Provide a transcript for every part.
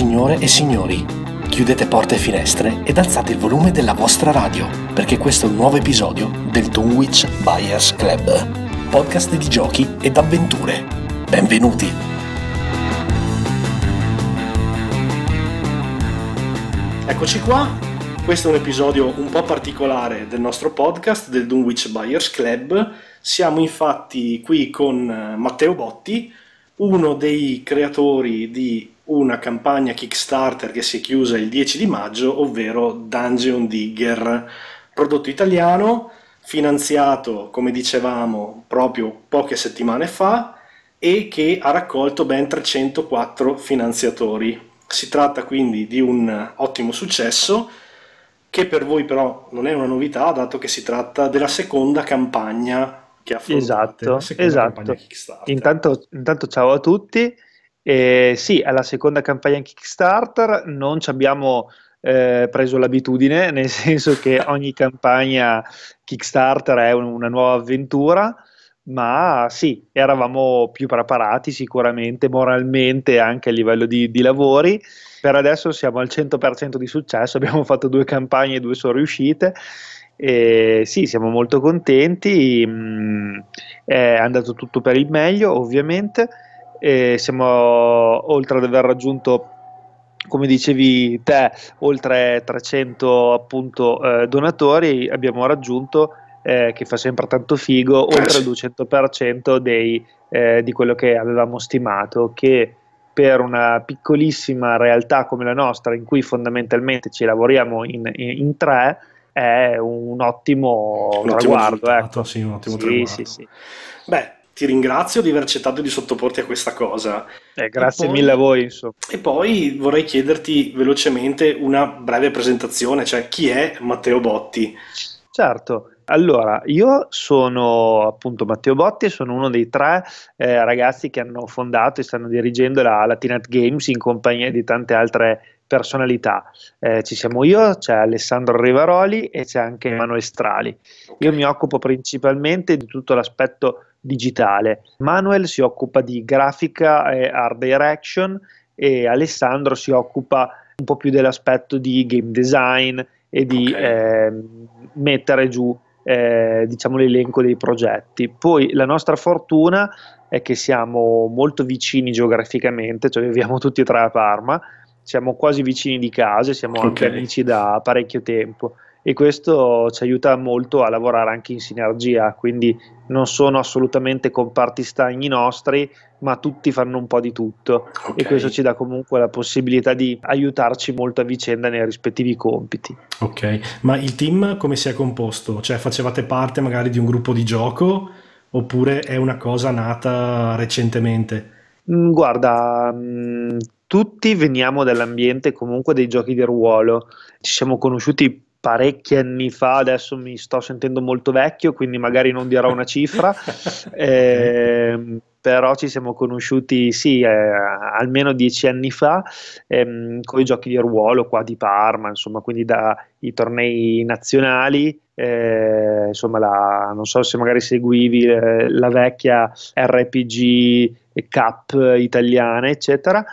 Signore e signori, chiudete porte e finestre ed alzate il volume della vostra radio, perché questo è un nuovo episodio del Dunwich Buyers Club, podcast di giochi ed avventure. Benvenuti! Eccoci qua, questo è un episodio un po' particolare del nostro podcast del Dunwich Buyers Club. Siamo infatti qui con Matteo Botti, uno dei creatori di una campagna Kickstarter che si è chiusa il 10 di maggio, ovvero Dungeon Digger, prodotto italiano, finanziato, come dicevamo, proprio poche settimane fa e che ha raccolto ben 304 finanziatori. Si tratta quindi di un ottimo successo che per voi però non è una novità, dato che si tratta della seconda campagna che ha esatto, esatto. Intanto, intanto ciao a tutti. Eh, sì, alla seconda campagna Kickstarter non ci abbiamo eh, preso l'abitudine, nel senso che ogni campagna Kickstarter è un, una nuova avventura, ma sì, eravamo più preparati sicuramente moralmente anche a livello di, di lavori. Per adesso siamo al 100% di successo, abbiamo fatto due campagne e due sono riuscite. E sì, siamo molto contenti, mm, è andato tutto per il meglio ovviamente e siamo oltre ad aver raggiunto come dicevi te oltre 300 appunto eh, donatori abbiamo raggiunto eh, che fa sempre tanto figo oltre il 200% dei, eh, di quello che avevamo stimato che per una piccolissima realtà come la nostra in cui fondamentalmente ci lavoriamo in, in, in tre è un ottimo un traguardo ecco. sì, un ottimo sì, traguardo. Sì, sì. beh ti ringrazio di aver accettato di sottoporti a questa cosa. Eh, grazie poi, mille a voi. Insomma. E poi vorrei chiederti velocemente una breve presentazione, cioè chi è Matteo Botti? Certo, allora io sono appunto Matteo Botti e sono uno dei tre eh, ragazzi che hanno fondato e stanno dirigendo la Latinat Games in compagnia di tante altre personalità. Eh, ci siamo io, c'è Alessandro Rivaroli e c'è anche Emanuele Strali. Io mi occupo principalmente di tutto l'aspetto digitale. Manuel si occupa di grafica e art direction e Alessandro si occupa un po' più dell'aspetto di game design e di okay. eh, mettere giù eh, diciamo l'elenco dei progetti. Poi la nostra fortuna è che siamo molto vicini geograficamente, cioè viviamo tutti e tre a Parma, siamo quasi vicini di casa, siamo okay. anche amici da parecchio tempo e questo ci aiuta molto a lavorare anche in sinergia, quindi non sono assolutamente comparti stagni nostri, ma tutti fanno un po' di tutto okay. e questo ci dà comunque la possibilità di aiutarci molto a vicenda nei rispettivi compiti. Ok, ma il team come si è composto? Cioè facevate parte magari di un gruppo di gioco oppure è una cosa nata recentemente? Mm, guarda, mm, tutti veniamo dall'ambiente comunque dei giochi di ruolo, ci siamo conosciuti parecchi anni fa, adesso mi sto sentendo molto vecchio, quindi magari non dirò una cifra, eh, però ci siamo conosciuti sì, eh, almeno dieci anni fa ehm, con i giochi di ruolo qua di Parma, insomma, quindi dai tornei nazionali. Eh, insomma, la, non so se magari seguivi eh, la vecchia RPG Cup italiana, eccetera.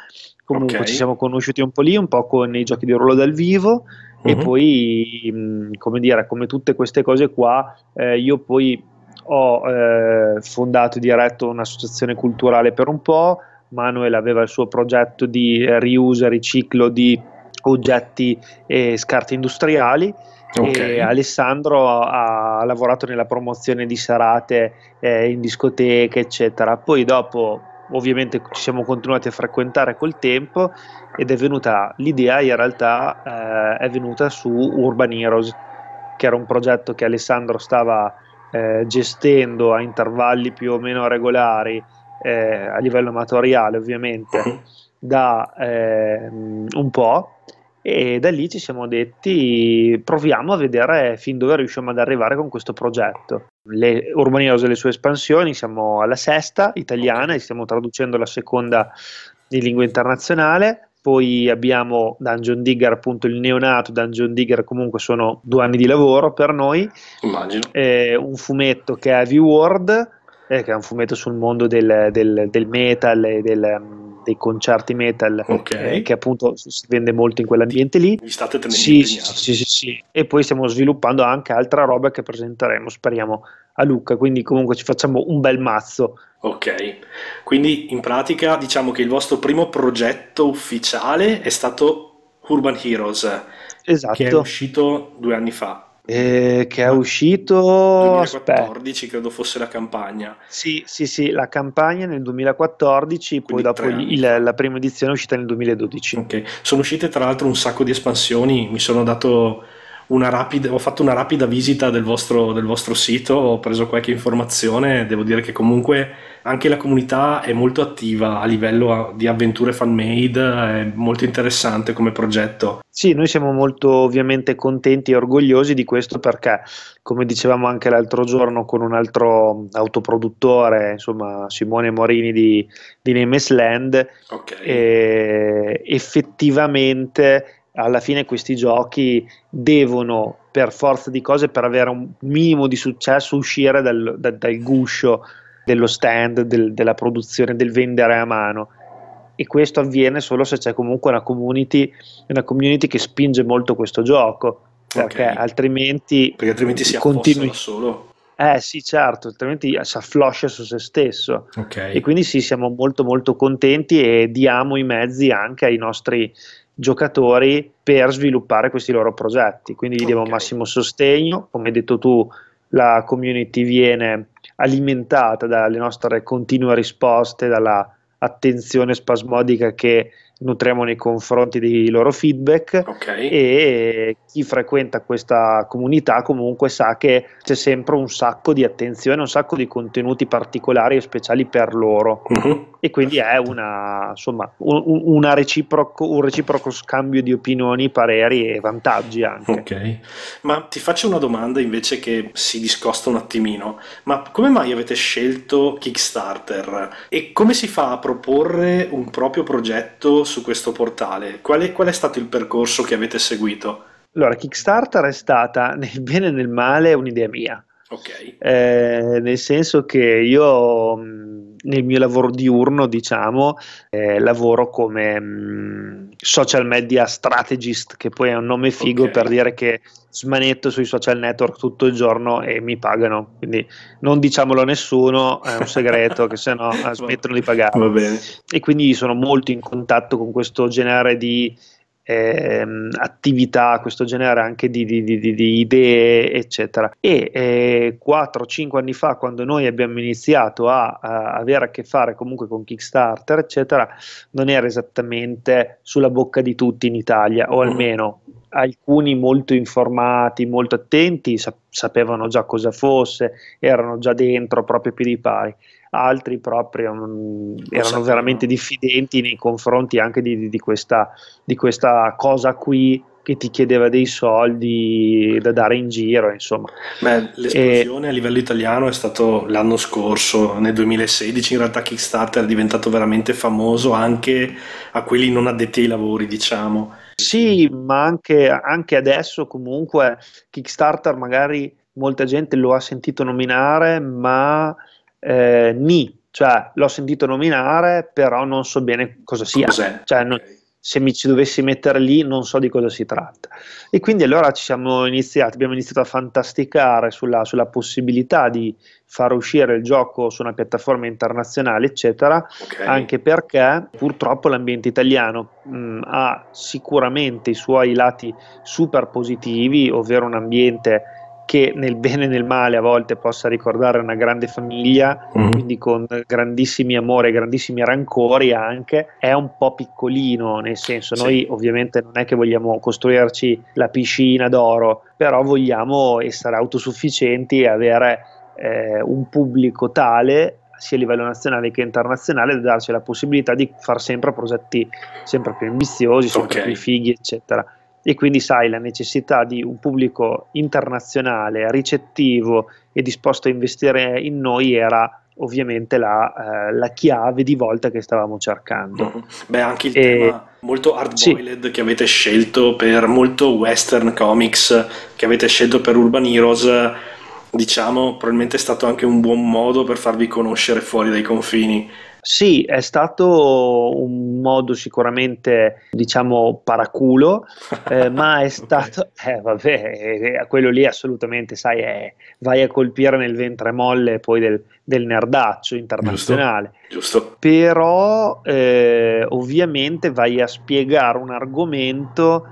Comunque okay. ci siamo conosciuti un po' lì, un po' con i giochi di ruolo dal vivo uh-huh. e mhm. poi, mh, come dire, come tutte queste cose qua, eh, io poi ho eh, fondato e diretto un'associazione culturale per un po', Manuel aveva il suo progetto di riuso e riciclo di oggetti e scarti industriali okay. e Alessandro ha, ha, lavorato nella promozione di serate eh, in discoteche eccetera poi dopo ovviamente ci siamo continuati a frequentare col tempo ed è venuta l'idea in realtà eh, è venuta su Urban Heroes che era un progetto che Alessandro stava eh, gestendo a intervalli più o meno regolari eh, a livello amatoriale ovviamente da eh, un po' e da lì ci siamo detti proviamo a vedere fin dove riusciamo ad arrivare con questo progetto. Le Urbanios e le sue espansioni, siamo alla sesta italiana e stiamo traducendo la seconda in lingua internazionale. Poi abbiamo Dungeon Digger, appunto il neonato Dungeon Digger, comunque sono due anni di lavoro per noi. Immagino. Eh, un fumetto che è Heavy World, eh, che è un fumetto sul mondo del, del, del metal e del, dei concerti metal, okay. eh, che appunto si vende molto in quell'ambiente lì. Vi state tenendo sì, sì, sì, sì, sì, E poi stiamo sviluppando anche altra roba che presenteremo, speriamo, a Lucca, quindi comunque ci facciamo un bel mazzo. Ok, quindi in pratica diciamo che il vostro primo progetto ufficiale è stato Urban Heroes, esatto. che è uscito due anni fa. Eh, che è uscito 2014 aspetta. credo fosse la campagna sì sì sì la campagna nel 2014 Quindi poi dopo il, la prima edizione è uscita nel 2012 ok sono uscite tra l'altro un sacco di espansioni mi sono dato una rapida, ho fatto una rapida visita del vostro, del vostro sito, ho preso qualche informazione, devo dire che comunque anche la comunità è molto attiva a livello di avventure fan made, è molto interessante come progetto. Sì, noi siamo molto ovviamente contenti e orgogliosi di questo perché, come dicevamo anche l'altro giorno con un altro autoproduttore, insomma Simone Morini di, di Nameless Land, okay. eh, effettivamente alla fine questi giochi devono per forza di cose per avere un minimo di successo uscire dal, da, dal guscio dello stand, del, della produzione, del vendere a mano e questo avviene solo se c'è comunque una community, una community che spinge molto questo gioco perché okay. altrimenti, perché altrimenti si continui solo eh sì, certo, altrimenti si affloscia su se stesso. Okay. E quindi sì, siamo molto molto contenti e diamo i mezzi anche ai nostri giocatori per sviluppare questi loro progetti. Quindi gli okay. diamo massimo sostegno, come hai detto tu, la community viene alimentata dalle nostre continue risposte, dalla attenzione spasmodica che nutriamo nei confronti dei loro feedback okay. e chi frequenta questa comunità comunque sa che c'è sempre un sacco di attenzione, un sacco di contenuti particolari e speciali per loro uh-huh. e quindi è una, insomma, un, una reciproco, un reciproco scambio di opinioni, pareri e vantaggi anche. Ok, ma ti faccio una domanda invece che si discosta un attimino, ma come mai avete scelto Kickstarter e come si fa a proporre un proprio progetto su questo portale? Qual è, qual è stato il percorso che avete seguito? Allora, Kickstarter è stata nel bene e nel male un'idea mia. Ok. Eh, nel senso che io nel mio lavoro diurno, diciamo, eh, lavoro come mh, social media strategist, che poi è un nome figo okay. per dire che smanetto sui social network tutto il giorno e mi pagano. Quindi non diciamolo a nessuno, è un segreto, che se no eh, smettono di pagare. Va bene. E quindi sono molto in contatto con questo genere di ehm, attività, questo genere anche di, di, di, di idee, eccetera. E eh, 4-5 anni fa, quando noi abbiamo iniziato a, a, avere a che fare comunque con Kickstarter, eccetera, non era esattamente sulla bocca di tutti in Italia, o mm. almeno alcuni molto informati, molto attenti, sap- sapevano già cosa fosse, erano già dentro proprio più di pari altri proprio mh, erano veramente diffidenti nei confronti anche di, di, questa, di questa cosa qui che ti chiedeva dei soldi da dare in giro, insomma. Beh, l'esplosione e... a livello italiano è stato l'anno scorso, nel 2016, in realtà Kickstarter è diventato veramente famoso anche a quelli non addetti ai lavori, diciamo. Sì, ma anche, anche adesso comunque Kickstarter magari molta gente lo ha sentito nominare, ma eh, Ni, cioè l'ho sentito nominare, però non so bene cosa sia. Cioè, non, se mi ci dovessi mettere lì non so di cosa si tratta. E quindi allora ci siamo iniziati, abbiamo iniziato a fantasticare sulla, sulla possibilità di far uscire il gioco su una piattaforma internazionale, eccetera, okay. anche perché purtroppo l'ambiente italiano mh, ha sicuramente i suoi lati super positivi, ovvero un ambiente che nel bene e nel male a volte possa ricordare una grande famiglia, mm-hmm. quindi con grandissimi amori e grandissimi rancori anche, è un po' piccolino, nel senso sì. noi ovviamente non è che vogliamo costruirci la piscina d'oro, però vogliamo essere autosufficienti e avere eh, un pubblico tale sia a livello nazionale che internazionale da darci la possibilità di fare sempre progetti sempre più ambiziosi, sempre okay. più fighi, eccetera e quindi sai la necessità di un pubblico internazionale, ricettivo e disposto a investire in noi era ovviamente la, eh, la chiave di volta che stavamo cercando. Mm-hmm. Beh, anche il e, tema molto hardboiled sì. che avete scelto per molto western comics che avete scelto per Urban Heroes, diciamo, probabilmente è stato anche un buon modo per farvi conoscere fuori dai confini. Sì, è stato un modo sicuramente, diciamo, paraculo, eh, ma è stato, eh, vabbè, eh, quello lì assolutamente, sai, è, vai a colpire nel ventre molle poi del, del nerdaccio internazionale. Giusto. giusto. Però, eh, ovviamente, vai a spiegare un argomento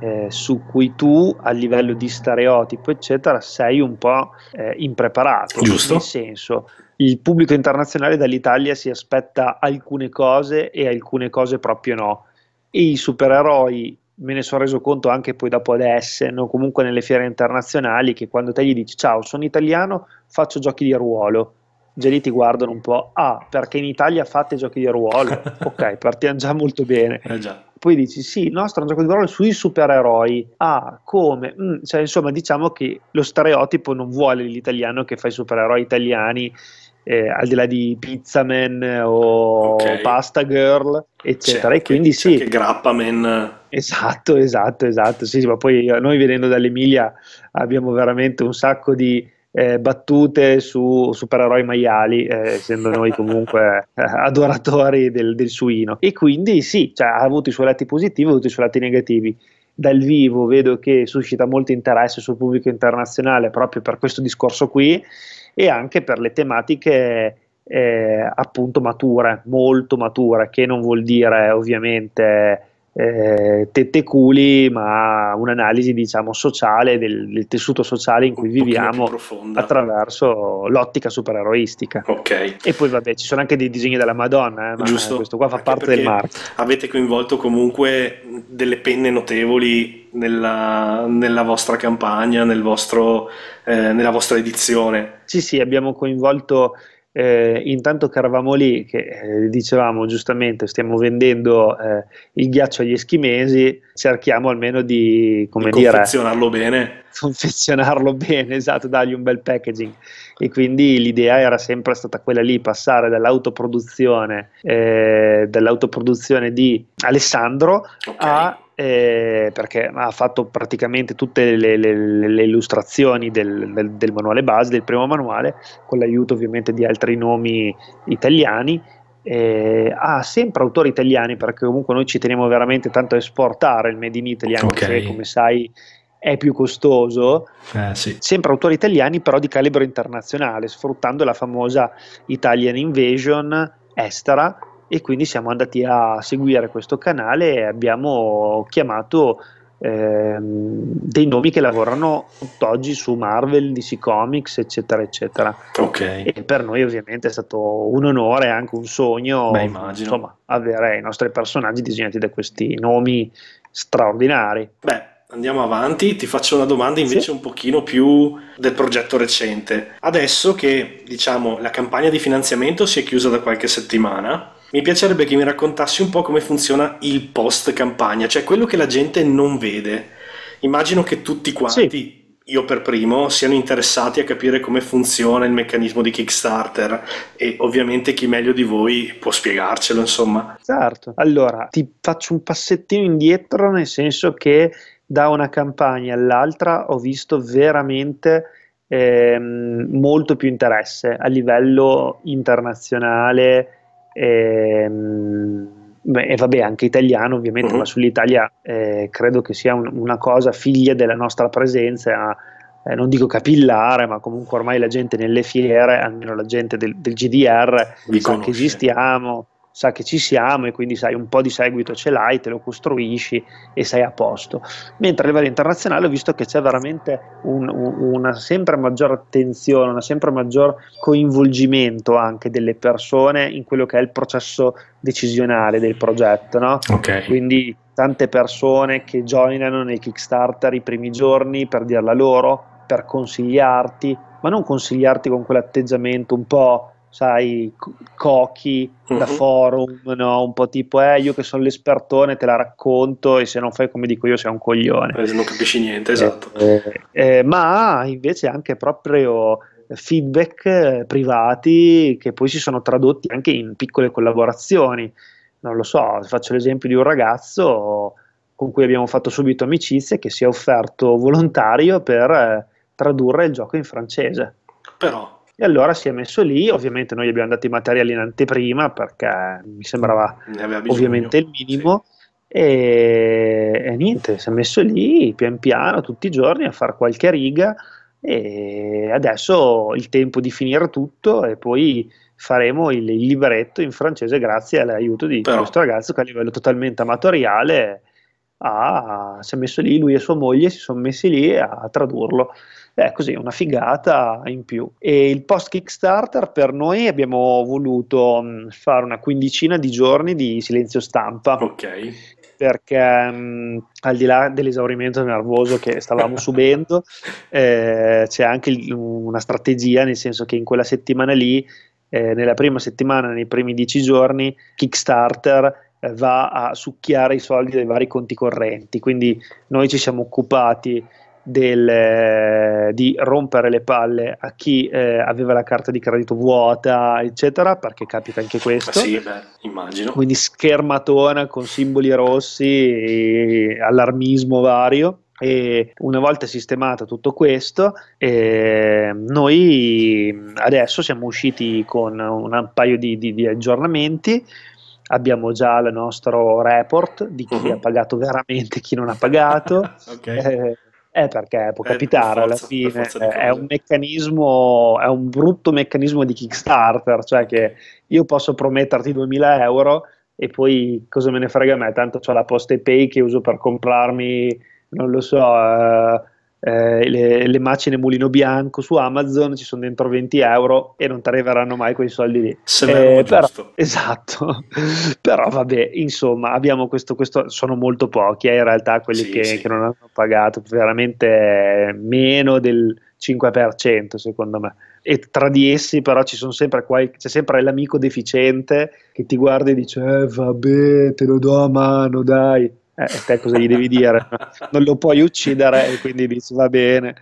eh, su cui tu, a livello di stereotipo, eccetera, sei un po' eh, impreparato. Giusto. Nel senso il pubblico internazionale dall'Italia si aspetta alcune cose e alcune cose proprio no. E i supereroi, me ne sono reso conto anche poi dopo ad Essen o comunque nelle fiere internazionali, che quando te gli dici ciao, sono italiano, faccio giochi di ruolo. Già lì ti guardano un po', ah, perché in Italia fate giochi di ruolo? ok, partiamo già molto bene. Eh già. Poi dici sì, il nostro è un gioco di ruolo sui supereroi. Ah, come? Mm, cioè, insomma, diciamo che lo stereotipo non vuole l'italiano che fa i supereroi italiani eh, al di là di Pizzaman o okay. Pasta Girl, eccetera. C'è, e quindi sì. Che Grappaman. Esatto, esatto, esatto. Sì, sì, ma poi noi venendo dall'Emilia abbiamo veramente un sacco di eh, battute su supereroi maiali, eh, essendo noi comunque eh, adoratori del, del, suino. E quindi sì, cioè, ha avuto i suoi lati positivi, ha avuto i suoi lati negativi. Dal vivo vedo che suscita molto interesse sul pubblico internazionale proprio per questo discorso qui e anche per le tematiche eh, appunto mature, molto mature, che non vuol dire ovviamente eh, tette culi, ma un'analisi diciamo sociale del, del tessuto sociale in cui viviamo attraverso l'ottica supereroistica. Ok. E poi vabbè, ci sono anche dei disegni della Madonna, eh, ma Giusto. questo qua fa anche parte del marchio. Avete coinvolto comunque delle penne notevoli nella, nella vostra campagna, nel vostro, eh, nella vostra edizione. Sì, sì, abbiamo coinvolto eh, intanto che eravamo lì, che eh, dicevamo giustamente stiamo vendendo eh, il ghiaccio agli eschimesi, cerchiamo almeno di, come di dire, confezionarlo bene. Confezionarlo bene, esatto, dargli un bel packaging. E quindi l'idea era sempre stata quella lì, passare dall'autoproduzione, eh, dall'autoproduzione di Alessandro okay. a eh, perché ha fatto praticamente tutte le, le, le illustrazioni del, del, del, manuale base, del primo manuale, con l'aiuto ovviamente di altri nomi italiani. Eh, ha sempre autori italiani perché comunque noi ci teniamo veramente tanto a esportare il Made in Italy, anche okay. se come sai è più costoso, eh, sì. sempre autori italiani però di calibro internazionale, sfruttando la famosa Italian Invasion estera e quindi siamo andati a seguire questo canale e abbiamo chiamato ehm, dei nomi che lavorano tutt'oggi su Marvel, DC Comics, eccetera, eccetera. Okay. E per noi ovviamente è stato un onore, anche un sogno, Beh, insomma, avere i nostri personaggi disegnati da questi nomi straordinari. Beh, Andiamo avanti, ti faccio una domanda invece sì. un pochino più del progetto recente. Adesso che diciamo la campagna di finanziamento si è chiusa da qualche settimana, mi piacerebbe che mi raccontassi un po' come funziona il post campagna, cioè quello che la gente non vede. Immagino che tutti quanti, sì. io per primo, siano interessati a capire come funziona il meccanismo di Kickstarter e ovviamente chi meglio di voi può spiegarcelo, insomma. Certo. Allora, ti faccio un passettino indietro nel senso che da una campagna all'altra ho visto veramente ehm, molto più interesse a livello internazionale Ehm, e vabbè, anche italiano ovviamente, uh-huh. ma sull'Italia eh, credo che sia un, una cosa figlia della nostra presenza, eh, non dico capillare, ma comunque ormai la gente nelle fiere, almeno la gente del, del GDR, Vi sa conosce. che esistiamo, sa che ci siamo e quindi sai un po' di seguito ce l'hai, te lo costruisci e sei a posto. Mentre a livello internazionale ho visto che c'è veramente un, un, una sempre maggior attenzione, un sempre maggior coinvolgimento anche delle persone in quello che è il processo decisionale del progetto, no? Okay. Quindi tante persone che joinano nel Kickstarter i primi giorni per dirla loro, per consigliarti, ma non consigliarti con quell'atteggiamento un po' sai, cochi uh-huh. da mhm. forum, no? un po' tipo, eh, io che sono l'espertone te la racconto e se non fai come dico io sei un coglione. Eh, non capisci niente, esatto. Eh, eh, ma invece anche proprio feedback eh, privati che poi si sono tradotti anche in piccole collaborazioni. Non lo so, faccio l'esempio di un ragazzo con cui abbiamo fatto subito amicizia che si è offerto volontario per eh, tradurre il gioco in francese. Però E allora si è messo lì, ovviamente noi abbiamo dato i materiali in anteprima perché mi sembrava ovviamente il minimo. Sì. E, e, niente, si è messo lì pian piano tutti i giorni a fare qualche riga e adesso il tempo di finire tutto e poi faremo il, il libretto in francese grazie all'aiuto di Però. questo ragazzo che a livello totalmente amatoriale ha, si è messo lì, lui e sua moglie si sono messi lì a, a tradurlo. È così, una figata in più. E il post Kickstarter per noi abbiamo voluto mh, fare una quindicina di giorni di silenzio stampa. Ok perché mh, al di là dell'esaurimento nervoso che stavamo subendo, eh, c'è anche il, una strategia, nel senso che in quella settimana lì, eh, nella prima settimana, nei primi dieci giorni, Kickstarter eh, va a succhiare i soldi dai vari conti correnti. Quindi noi ci siamo occupati del, eh, di rompere le palle a chi eh, aveva la carta di credito vuota, eccetera, perché capita anche questo. Sì, beh, immagino. Quindi schermatona con simboli rossi, e allarmismo vario. E una volta sistemato tutto questo, eh, noi adesso siamo usciti con un paio di, di, di aggiornamenti abbiamo già il nostro report di chi uh-huh. ha pagato veramente e chi non ha pagato. okay. eh, eh, perché può eh, capitare alla fine, è un meccanismo, è un brutto meccanismo di Kickstarter, cioè che io posso prometterti 2000 euro e poi cosa me ne frega a me, tanto ho la posta e pay che uso per comprarmi, non lo so, eh, eh, le, le, macine mulino bianco su Amazon ci sono dentro 20 euro e non ti arriveranno mai quei soldi lì. Se eh, però, esatto, però vabbè, insomma, abbiamo questo, questo sono molto pochi eh, in realtà quelli sì, che, sì. che non hanno pagato, veramente meno del 5% secondo me e tra di essi però ci sono sempre qual- c'è sempre l'amico deficiente che ti guarda e dice eh, vabbè te lo do a mano dai eh, te cosa gli devi dire? Non lo puoi uccidere e quindi dici va bene.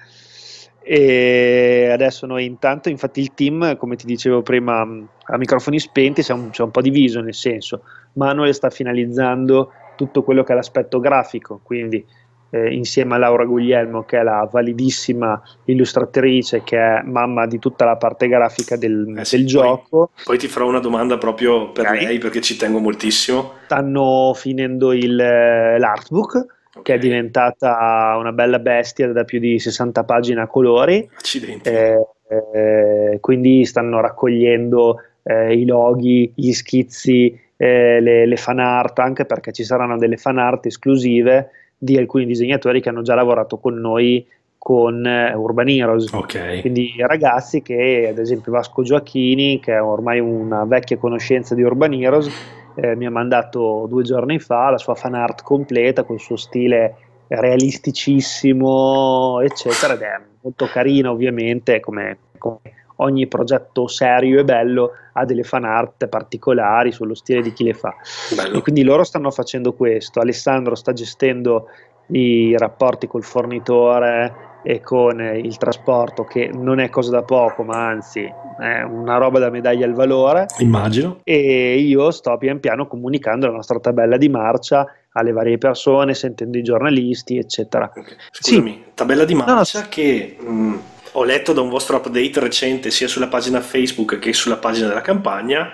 E adesso noi intanto, infatti il team, come ti dicevo prima a microfoni spenti, c'è un, c'è un po' diviso nel senso, Manuel sta finalizzando tutto quello che è l'aspetto grafico, quindi eh, insieme a Laura Guglielmo, che è la validissima illustratrice, che è mamma di tutta la parte grafica del, eh sì, del gioco. Poi, ti farò una domanda proprio per okay. lei, perché ci tengo moltissimo. Stanno finendo il, eh, l'artbook. Okay. che è diventata una bella bestia da più di 60 pagine a colori. Accidenti. Eh, eh, quindi stanno raccogliendo eh, i loghi, gli schizzi, le, le fan art, anche perché ci saranno delle fan art esclusive di alcuni disegnatori che hanno già lavorato con noi con uh, Urban Heroes. Okay. Quindi ragazzi che, ad esempio Vasco Gioacchini, che è ormai una vecchia conoscenza di Urban Heroes, eh, mi ha mandato due giorni fa la sua fan art completa con il suo stile realisticissimo, eccetera, ed è molto carino ovviamente come, come ogni progetto serio e bello ha delle fan art particolari sullo stile di chi le fa. Bello. E quindi loro stanno facendo questo. Alessandro sta gestendo i rapporti col fornitore e con il trasporto che non è cosa da poco ma anzi è una roba da medaglia al valore immagino e io sto pian piano comunicando la nostra tabella di marcia alle varie persone sentendo i giornalisti eccetera okay. scusami sì. tabella di marcia no, no. che mh, mm, ho letto da un vostro update recente sia sulla pagina Facebook che sulla pagina della campagna.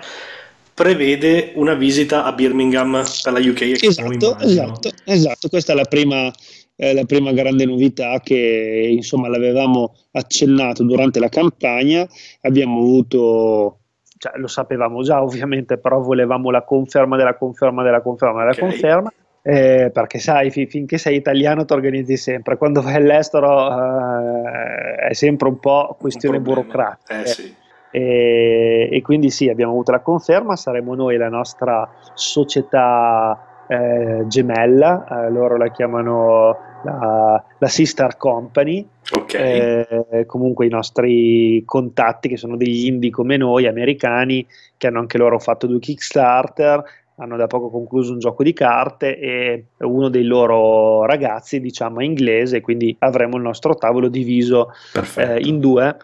Prevede una visita a Birmingham per la UK esatto, esatto, esatto, questa è la prima, eh, la prima grande novità che insomma l'avevamo accennato durante la campagna. Abbiamo avuto cioè, lo sapevamo già ovviamente però volevamo la conferma della conferma della conferma della okay. conferma eh, perché sai, fin- finché sei italiano ti organizzi sempre, quando vai all'estero eh, è sempre un po' questione un burocratica. Eh, sì. e, e, quindi sì, abbiamo avuto la conferma, saremo noi la nostra società eh, gemella, eh, loro la chiamano la, la sister company, okay. Eh, comunque i nostri contatti che sono degli indie come noi, americani, che hanno anche loro fatto due Kickstarter, hanno da poco concluso un gioco di carte e uno dei loro ragazzi diciamo è inglese quindi avremo il nostro tavolo diviso eh, in due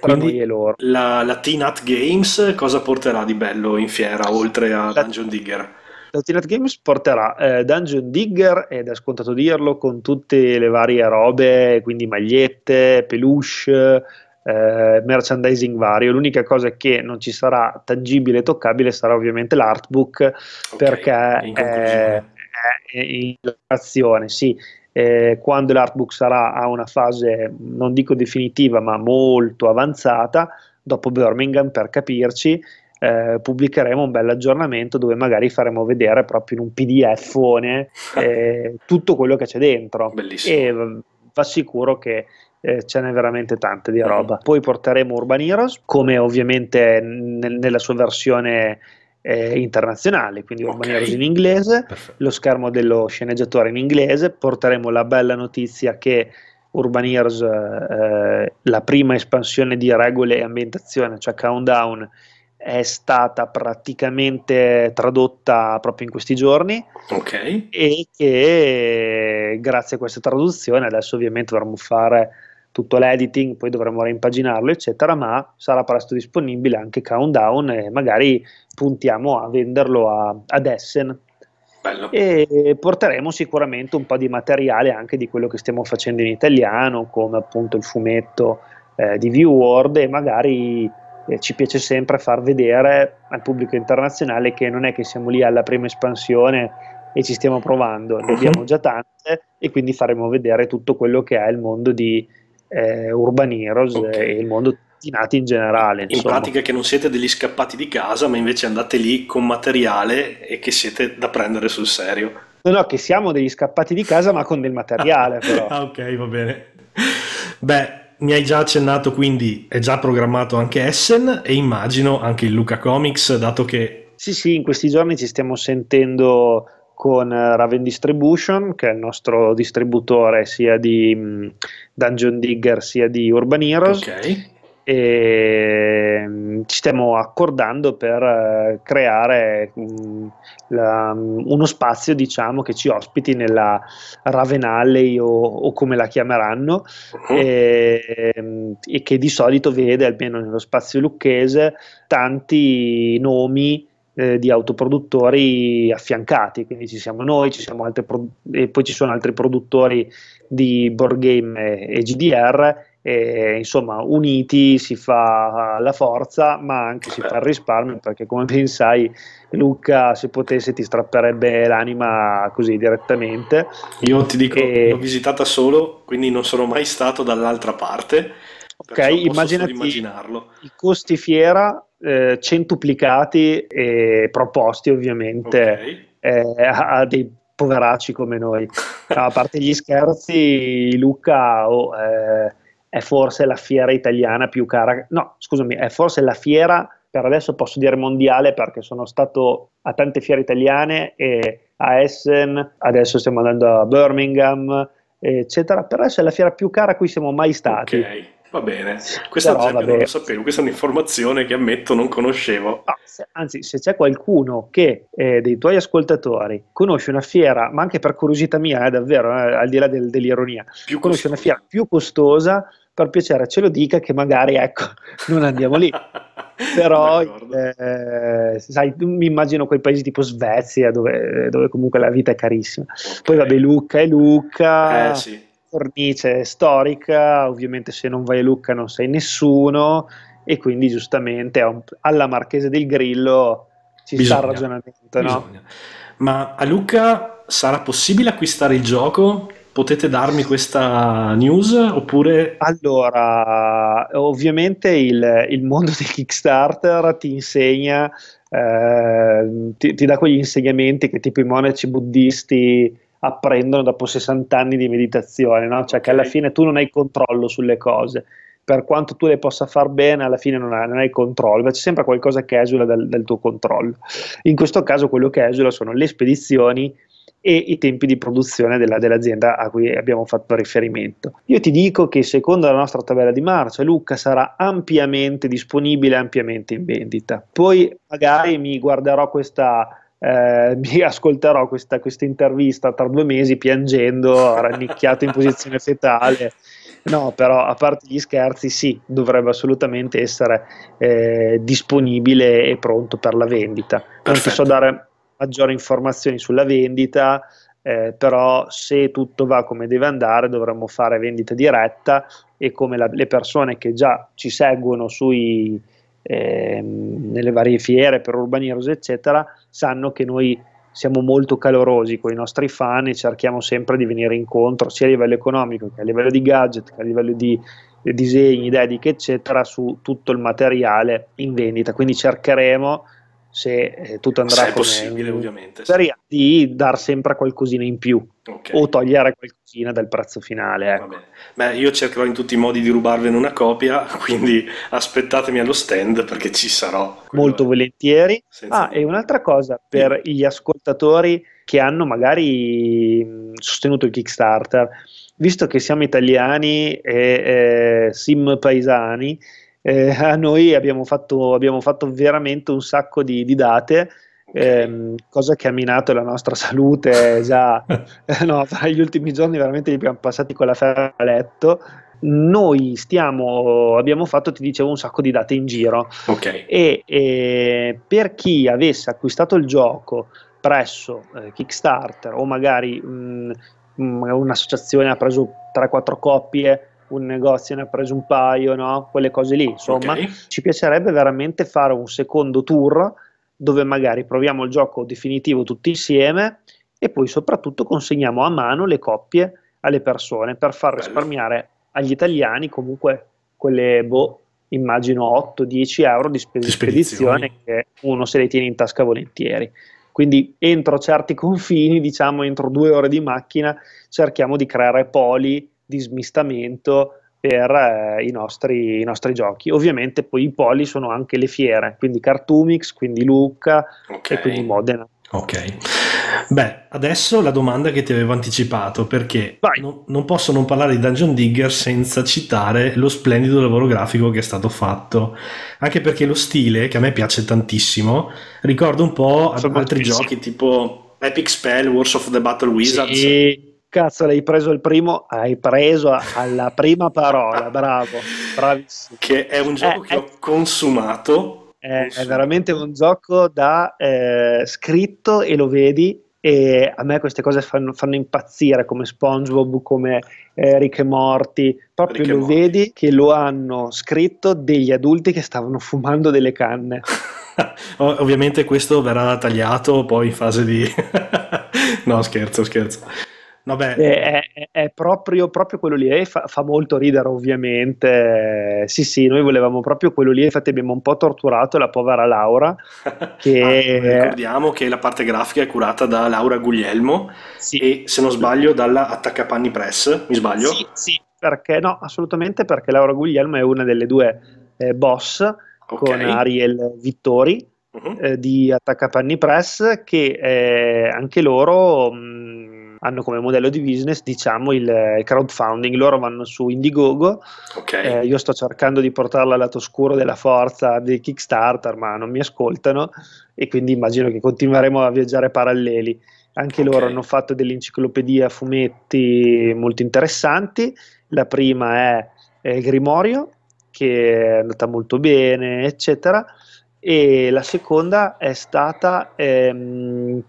tra quindi noi e loro la, la T-Nut Games cosa porterà di bello in fiera oltre a la, Dungeon Digger? La T-Nut Games porterà eh, Dungeon Digger ed è scontato dirlo con tutte le varie robe quindi magliette, peluche eh, merchandising vario. L'unica cosa che non ci sarà tangibile e toccabile sarà ovviamente l'artbook okay, perché è, è in lavorazione, sì. Eh, quando l'artbook sarà a una fase, non dico definitiva, ma molto avanzata, dopo Birmingham per capirci, eh, pubblicheremo un bel aggiornamento dove magari faremo vedere proprio in un pdf eh, tutto quello che c'è dentro. Bellissimo. E va sicuro che eh, ce n'è veramente tante di roba. Poi porteremo Urban Heroes, come ovviamente nel, nella sua versione eh, internazionale, quindi Urban okay. Heroes in inglese, Perfetto. lo schermo dello sceneggiatore in inglese, porteremo la bella notizia che Urban Heroes, eh, la prima espansione di regole e ambientazione, cioè Countdown, è stata praticamente tradotta proprio in questi giorni okay. e che grazie a questa traduzione adesso ovviamente dovremo fare tutto l'editing, poi dovremo rimpaginarlo, eccetera, ma sarà presto disponibile anche Countdown e magari puntiamo a venderlo a, ad Essen. Bello. E porteremo sicuramente un po' di materiale anche di quello che stiamo facendo in italiano, come appunto il fumetto eh, di View World e magari eh, ci piace sempre far vedere al pubblico internazionale che non è che siamo lì alla prima espansione e ci stiamo provando, ne abbiamo già tante e quindi faremo vedere tutto quello che è il mondo di, eh, Urban Heroes okay. e il mondo di nati in generale. In pratica che non siete degli scappati di casa, ma invece andate lì con materiale e che siete da prendere sul serio. No, no, che siamo degli scappati di casa, ma con del materiale. però. ah, ok, va bene. Beh, mi hai già accennato, quindi è già programmato anche Essen e immagino anche il Luca Comics, dato che... Sì, sì, in questi giorni ci stiamo sentendo con eh, Raven Distribution, che è il nostro distributore sia di mm, Dungeon Digger sia di Urban Heroes. Okay. E mm, ci stiamo accordando per uh, creare la, um, uno spazio diciamo che ci ospiti nella Raven Alley o, o come la chiameranno uh-huh. e, e, che di solito vede almeno nello spazio lucchese tanti nomi eh, di autoproduttori affiancati, quindi ci siamo noi, ci siamo pro- e poi ci sono altri produttori di board game e, e GDR e insomma uniti si fa la forza ma anche si fa il risparmio perché come ben sai Luca se potesse ti strapperebbe l'anima così direttamente. Io ti dico e... l'ho visitata solo quindi non sono mai stato dall'altra parte ok immaginati i costi fiera eh, centuplicati e proposti ovviamente okay. eh, a, a, dei poveracci come noi. a parte gli scherzi, Luca oh, eh, è forse la fiera italiana più cara, no scusami, è forse la fiera, per adesso posso dire mondiale perché sono stato a tante fiere italiane e a Essen, adesso stiamo andando a Birmingham, eccetera, per adesso è la fiera più cara a cui siamo mai stati. Okay. Va bene, questa Però, vabbè. non lo sapevo, questa è un'informazione che ammetto non conoscevo. No, se, anzi, se c'è qualcuno che eh, dei tuoi ascoltatori conosce una fiera, ma anche per curiosità mia, eh, davvero, eh, al di là del, dell'ironia, più conosce costosa. una fiera più costosa, per piacere ce lo dica che magari, ecco, non andiamo lì. Però, eh, sai, mi immagino quei paesi tipo Svezia, dove, dove comunque la vita è carissima. Okay. Poi vabbè, Lucca è Lucca. Eh sì cornice storica, ovviamente se non vai a Lucca non sei nessuno e quindi giustamente alla Marchese del Grillo ci bisogna, sta il ragionamento. No? Ma a Lucca sarà possibile acquistare il gioco? Potete darmi questa news oppure... Allora, ovviamente il, il mondo del Kickstarter ti insegna, eh, ti, ti dà quegli insegnamenti che tipo i monaci buddisti apprendono dopo 60 anni di meditazione, no? cioè che alla fine tu non hai controllo sulle cose, per quanto tu le possa far bene, alla fine non hai, non hai controllo, c'è sempre qualcosa che esula dal, dal, tuo controllo. In questo caso quello che esula sono le spedizioni e i tempi di produzione della, dell'azienda a cui abbiamo fatto riferimento. Io ti dico che secondo la nostra tabella di marcia Lucca sarà ampiamente disponibile, ampiamente in vendita. Poi magari mi guarderò questa eh, mi ascolterò questa, questa, intervista tra due mesi piangendo, rannicchiato in posizione fetale. No, però a parte gli scherzi, sì, dovrebbe assolutamente essere eh, disponibile e pronto per la vendita. Non ti so dare maggiori informazioni sulla vendita, eh, però se tutto va come deve andare dovremmo fare vendita diretta e come la, le persone che già ci seguono sui, eh, nelle varie fiere per Urban Heroes, eccetera, sanno che noi siamo molto calorosi con i nostri fan e cerchiamo sempre di venire incontro sia a livello economico che a livello di gadget, che a livello di disegni, dediche, eccetera, su tutto il materiale in vendita. Quindi cercheremo se eh, tutto andrà se è possibile, ovviamente, sì. di dar sempre qualcosina in più okay. o togliere qualcosina dal prezzo finale. Ecco. Beh, io cercherò in tutti i modi di rubarvene una copia, quindi aspettatemi allo stand perché ci sarò. Molto è. volentieri. Senza ah, e un'altra cosa per sì. gli ascoltatori che hanno magari sostenuto il Kickstarter, visto che siamo italiani e eh, sim paesani, eh, a noi abbiamo fatto, abbiamo fatto, veramente un sacco di, di date. Ehm, cosa che ha minato la nostra salute già no, fra gli ultimi giorni veramente li abbiamo passati con la ferra a letto noi stiamo, abbiamo fatto, ti dicevo, un sacco di date in giro. Okay. E, e, per chi avesse acquistato il gioco presso eh, Kickstarter o magari mh, un'associazione ha preso 3-4 coppie un negozio ne ha preso un paio, no? quelle cose lì. Insomma, okay. ci piacerebbe veramente fare un secondo tour dove magari proviamo il gioco definitivo tutti insieme e poi soprattutto consegniamo a mano le coppie alle persone per far Bello. risparmiare agli italiani comunque quelle, boh, immagino 8-10 euro di, sp- di spedizione che uno se le tiene in tasca volentieri. Quindi entro certi confini, diciamo entro due ore di macchina, cerchiamo di creare poli di smistamento per eh, i, nostri, i, nostri, giochi. Ovviamente poi i poli sono anche le fiere, quindi Cartoomix, quindi Lucca okay. e quindi Modena. Ok, beh, adesso la domanda che ti avevo anticipato, perché non, non, posso non parlare di Dungeon Digger senza citare lo splendido lavoro grafico che è stato fatto, anche perché lo stile, che a me piace tantissimo, ricorda un po' altri giochi tipo Epic Spell, Wars of the Battle Wizards. Sì Cazzo, l'hai preso il primo? Hai preso alla prima parola, bravo, bravissimo. Che è un gioco eh, che è, ho consumato. È, consumato. è, veramente un gioco da eh, scritto e lo vedi e a me queste cose fanno, fanno impazzire come SpongeBob, come eh, Rick e Morty, proprio Rick lo Morty. vedi che lo hanno scritto degli adulti che stavano fumando delle canne. Ovviamente questo verrà tagliato poi in fase di... no scherzo, scherzo. Vabbè. È, è, è proprio, proprio, quello lì, e fa, fa, molto ridere ovviamente. Sì, sì, noi volevamo proprio quello lì, infatti abbiamo un po' torturato la povera Laura. Che... ah, ricordiamo che la parte grafica è curata da Laura Guglielmo sì. e se non sbaglio dalla Attaccapanni Press, mi sbaglio? Sì, sì, perché no, assolutamente perché Laura Guglielmo è una delle due eh, boss okay. con Ariel Vittori. Uh-huh. Eh, di Attaccapanni Press che eh, anche loro mh, hanno come modello di business diciamo il crowdfunding. Loro vanno su Indiegogo. Okay. eh, io sto cercando di portarla al lato scuro della forza dei Kickstarter ma non mi ascoltano. E quindi immagino che continueremo a viaggiare paralleli. Anche okay. loro hanno fatto delle enciclopedie a fumetti molto interessanti. La prima è, è Grimorio che è andata molto bene eccetera. E la seconda è stata ehm,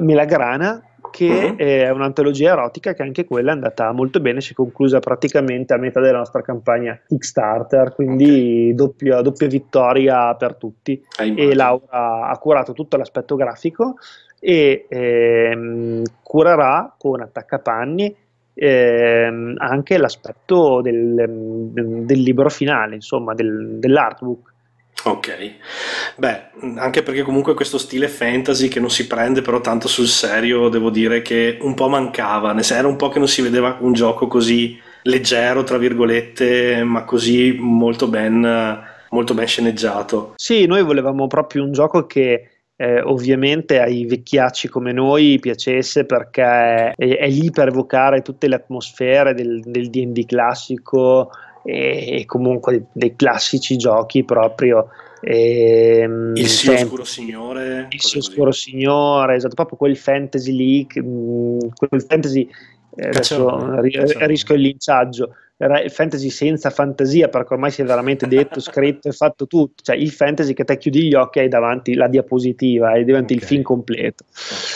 Melagrana che uh-huh. è un'antologia erotica che anche quella è andata molto bene, si è conclusa praticamente a metà della nostra campagna Kickstarter, quindi okay. doppia, doppia, vittoria per tutti. Ah, e Laura ha curato tutto l'aspetto grafico e ehm, curerà con attaccapanni ehm, anche l'aspetto del, del, libro finale, insomma, del, dell'artbook. Ok, beh, anche perché comunque questo stile fantasy che non si prende però tanto sul serio, devo dire che un po' mancava, era un po' che non si vedeva un gioco così leggero, tra virgolette, ma così molto ben, molto ben sceneggiato. Sì, noi volevamo proprio un gioco che eh, ovviamente ai vecchiacci come noi piacesse perché è, è lì per evocare tutte le atmosfere del, del D&D classico, e, comunque dei classici giochi proprio. Ehm, il Sì Oscuro Signore, il Sì Oscuro Signore, esatto, proprio quel fantasy lì, mm, quel fantasy eh, adesso rischio il linciaggio il fantasy senza fantasia perché ormai si è veramente detto, scritto e fatto tutto cioè il fantasy che te chiudi gli occhi e hai davanti la diapositiva e davanti okay. il film completo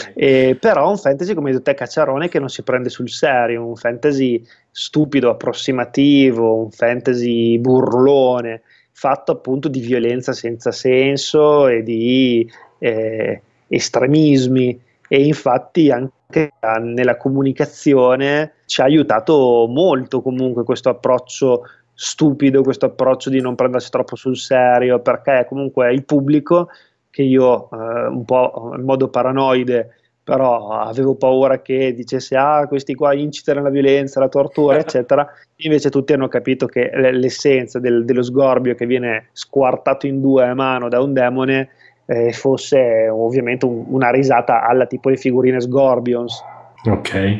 okay. e, però un fantasy come hai detto te Cacciarone che non si prende sul serio un fantasy stupido, approssimativo, un fantasy burlone, fatto appunto di violenza senza senso e di eh, estremismi. E infatti anche nella comunicazione ci ha aiutato molto comunque questo approccio stupido, questo approccio di non prendersi troppo sul serio, perché comunque il pubblico che io eh, un po' in modo paranoide però avevo paura che dicesse ah questi qua incitano la violenza, la tortura eccetera invece tutti hanno capito che l'essenza del, dello sgorbio che viene squartato in due a mano da un demone eh, fosse ovviamente un, una risata alla tipo le figurine Scorpions. Ok,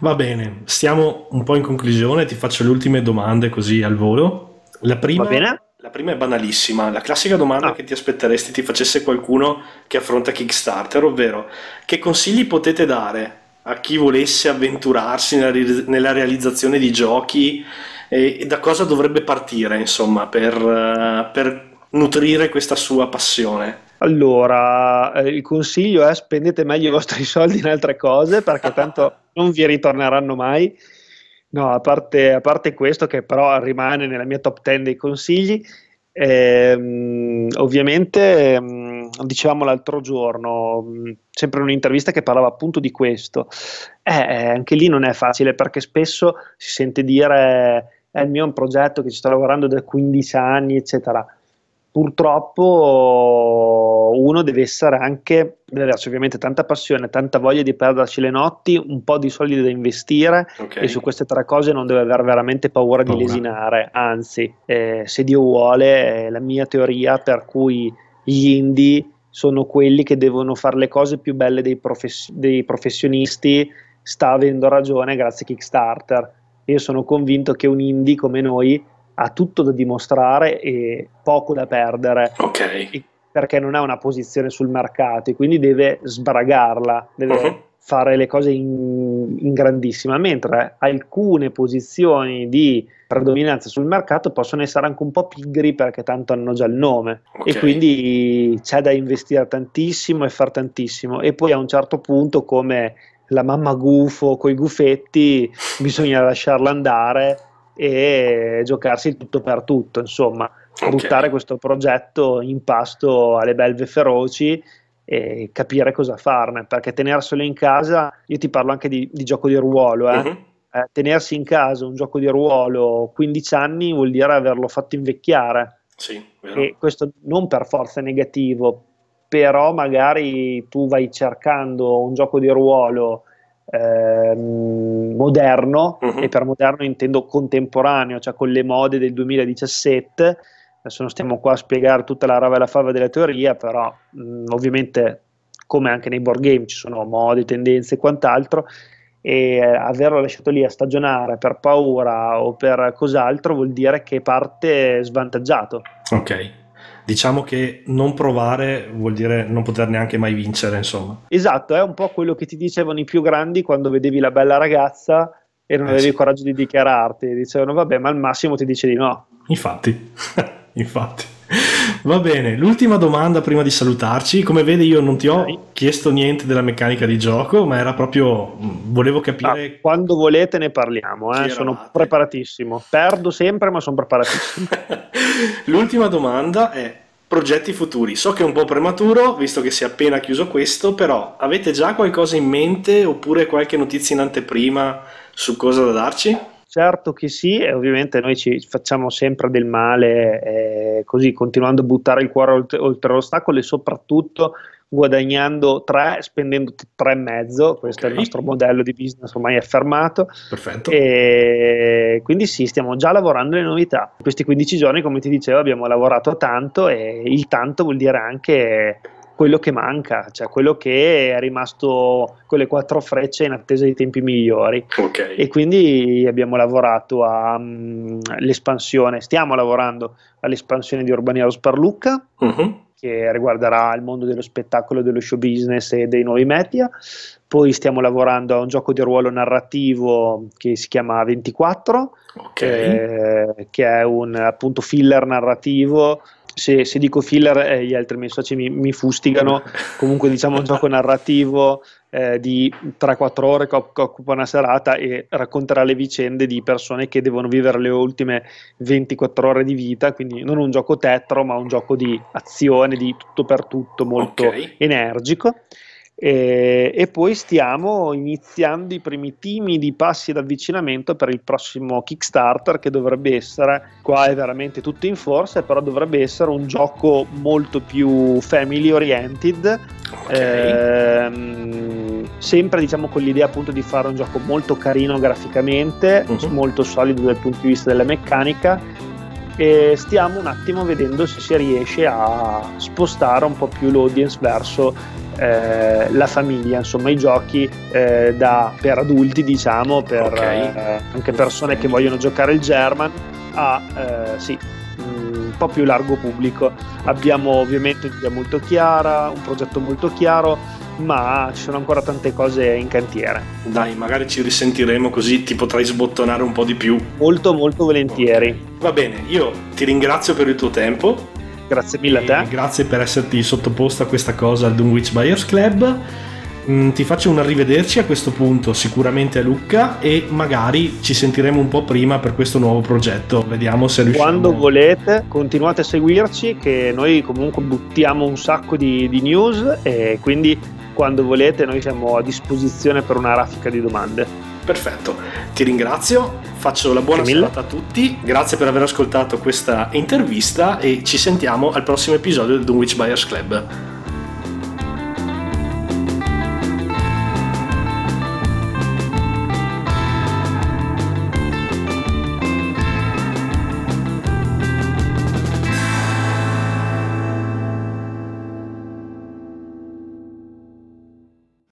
va bene, stiamo un po' in conclusione, ti faccio le ultime domande così al volo. La prima, la prima è banalissima, la classica domanda ah. che ti aspetteresti ti facesse qualcuno che affronta Kickstarter, ovvero che consigli potete dare a chi volesse avventurarsi nella, nella realizzazione di giochi e, e, da cosa dovrebbe partire, insomma, per, uh, per nutrire questa sua passione? Allora, eh, il consiglio è spendete meglio i vostri soldi in altre cose perché tanto non vi ritorneranno mai. No, a parte, a parte questo che però rimane nella mia top 10 dei consigli, ehm, ovviamente ehm, dicevamo l'altro giorno, mm, sempre in un'intervista che parlava appunto di questo, eh, eh, anche lì non è facile perché spesso si sente dire è il mio un progetto che ci sto lavorando da 15 anni, eccetera purtroppo uno deve essere anche, deve averci ovviamente tanta passione, tanta voglia di perderci le notti, un po' di soldi da investire okay. e su queste tre cose non deve avere veramente paura, paura. di lesinare, anzi eh, se Dio vuole è la mia teoria per cui gli indie sono quelli che devono fare le cose più belle dei, profes- dei professionisti, sta avendo ragione grazie a Kickstarter. Io sono convinto che un indie come noi ha tutto da dimostrare e poco da perdere. Ok. Perché non ha una posizione sul mercato e quindi deve sbragarla, deve uh-huh. fare le cose in, in, grandissima, mentre alcune posizioni di predominanza sul mercato possono essere anche un po' pigri perché tanto hanno già il nome okay. e quindi c'è da investire tantissimo e far tantissimo e poi a un certo punto come la mamma gufo con i gufetti bisogna lasciarla andare e giocarsi il tutto per tutto, insomma, okay. buttare questo progetto in pasto alle belve feroci e capire cosa farne, perché tenerselo in casa, io ti parlo anche di, di gioco di ruolo, eh? uh-huh. eh, tenersi in casa un gioco di ruolo 15 anni vuol dire averlo fatto invecchiare. Sì, e questo non per forza è negativo, però magari tu vai cercando un gioco di ruolo Ehm, moderno uh-huh. e per moderno intendo contemporaneo, cioè con le mode del 2017. Adesso non stiamo qua a spiegare tutta la rava e la fava della teoria, però mh, ovviamente come anche nei board game ci sono mode, tendenze e quant'altro e eh, averlo lasciato lì a stagionare per paura o per cos'altro vuol dire che parte svantaggiato. Ok diciamo che non provare vuol dire non poter neanche mai vincere, insomma. Esatto, è un po' quello che ti dicevano i più grandi quando vedevi la bella ragazza e non eh, avevi sì. il coraggio di dichiararti, dicevano vabbè, ma al massimo ti dice di no. Infatti, infatti. Va bene, l'ultima domanda prima di salutarci. Come vedi, io non ti ho okay. chiesto niente della meccanica di gioco, ma era proprio. Volevo capire. Ah, quando volete ne parliamo, eh? sono preparatissimo. Perdo sempre, ma sono preparatissimo. L'ultima domanda è: progetti futuri. So che è un po' prematuro, visto che si è appena chiuso questo, però avete già qualcosa in mente oppure qualche notizia in anteprima su cosa da darci? Certo che sì, e ovviamente noi ci facciamo sempre del male, eh, così continuando a buttare il cuore oltre, oltre l'ostacolo e soprattutto guadagnando 3, spendendo 3,5, questo okay. è il nostro modello di business ormai affermato. Perfetto. E quindi sì, stiamo già lavorando le novità. In questi 15 giorni, come ti dicevo, abbiamo lavorato tanto e il tanto vuol dire anche quello che manca, cioè quello che è rimasto con le quattro frecce in attesa di tempi migliori. Okay. E quindi abbiamo lavorato all'espansione, mm, um, stiamo lavorando all'espansione di Urban Heroes per Lucca. Uh-huh che riguarderà il mondo dello spettacolo, dello show business e dei nuovi media. Poi stiamo lavorando a un gioco di ruolo narrativo che si chiama 24, okay. eh, che è un appunto filler narrativo. Se, se dico filler, eh, gli altri miei soci mi, mi fustigano. Comunque, diciamo un gioco narrativo eh, di 3-4 ore che, che occupa una serata e racconterà le vicende di persone che devono vivere le ultime 24 ore di vita, quindi non un gioco tetro, ma un gioco di azione, di tutto per tutto, molto okay. energico. E, e, poi stiamo iniziando i primi timidi passi d'avvicinamento per il prossimo Kickstarter che dovrebbe essere, qua è veramente tutto in forza, però dovrebbe essere un gioco molto più family oriented, okay. ehm, sempre diciamo con l'idea appunto di fare un gioco molto carino graficamente, uh-huh. molto solido dal punto di vista della meccanica e stiamo un attimo vedendo se si riesce a spostare un po' più l'audience verso eh, la famiglia, insomma i giochi eh, da, per adulti diciamo, per okay. eh, anche persone che vogliono giocare il German a eh, sì, un po' più largo pubblico. Abbiamo ovviamente un'idea molto chiara, un progetto molto chiaro ma ci sono ancora tante cose in cantiere. Dai, magari ci risentiremo così ti potrai sbottonare un po' di più. Molto, molto volentieri. Okay. Va bene, io ti ringrazio per il tuo tempo. Grazie mille a te. Grazie per esserti sottoposto a questa cosa al Dunwich Buyers Club. Mm, ti faccio un arrivederci a questo punto, sicuramente a Lucca, e magari ci sentiremo un po' prima per questo nuovo progetto. Vediamo se riusciamo. Quando volete, continuate a seguirci, che noi comunque buttiamo un sacco di, di news e quindi quando volete noi siamo a disposizione per una raffica di domande. Perfetto, ti ringrazio, faccio la buona serata a tutti, grazie per aver ascoltato questa intervista e ci sentiamo al prossimo episodio del Dunwich Buyers Club.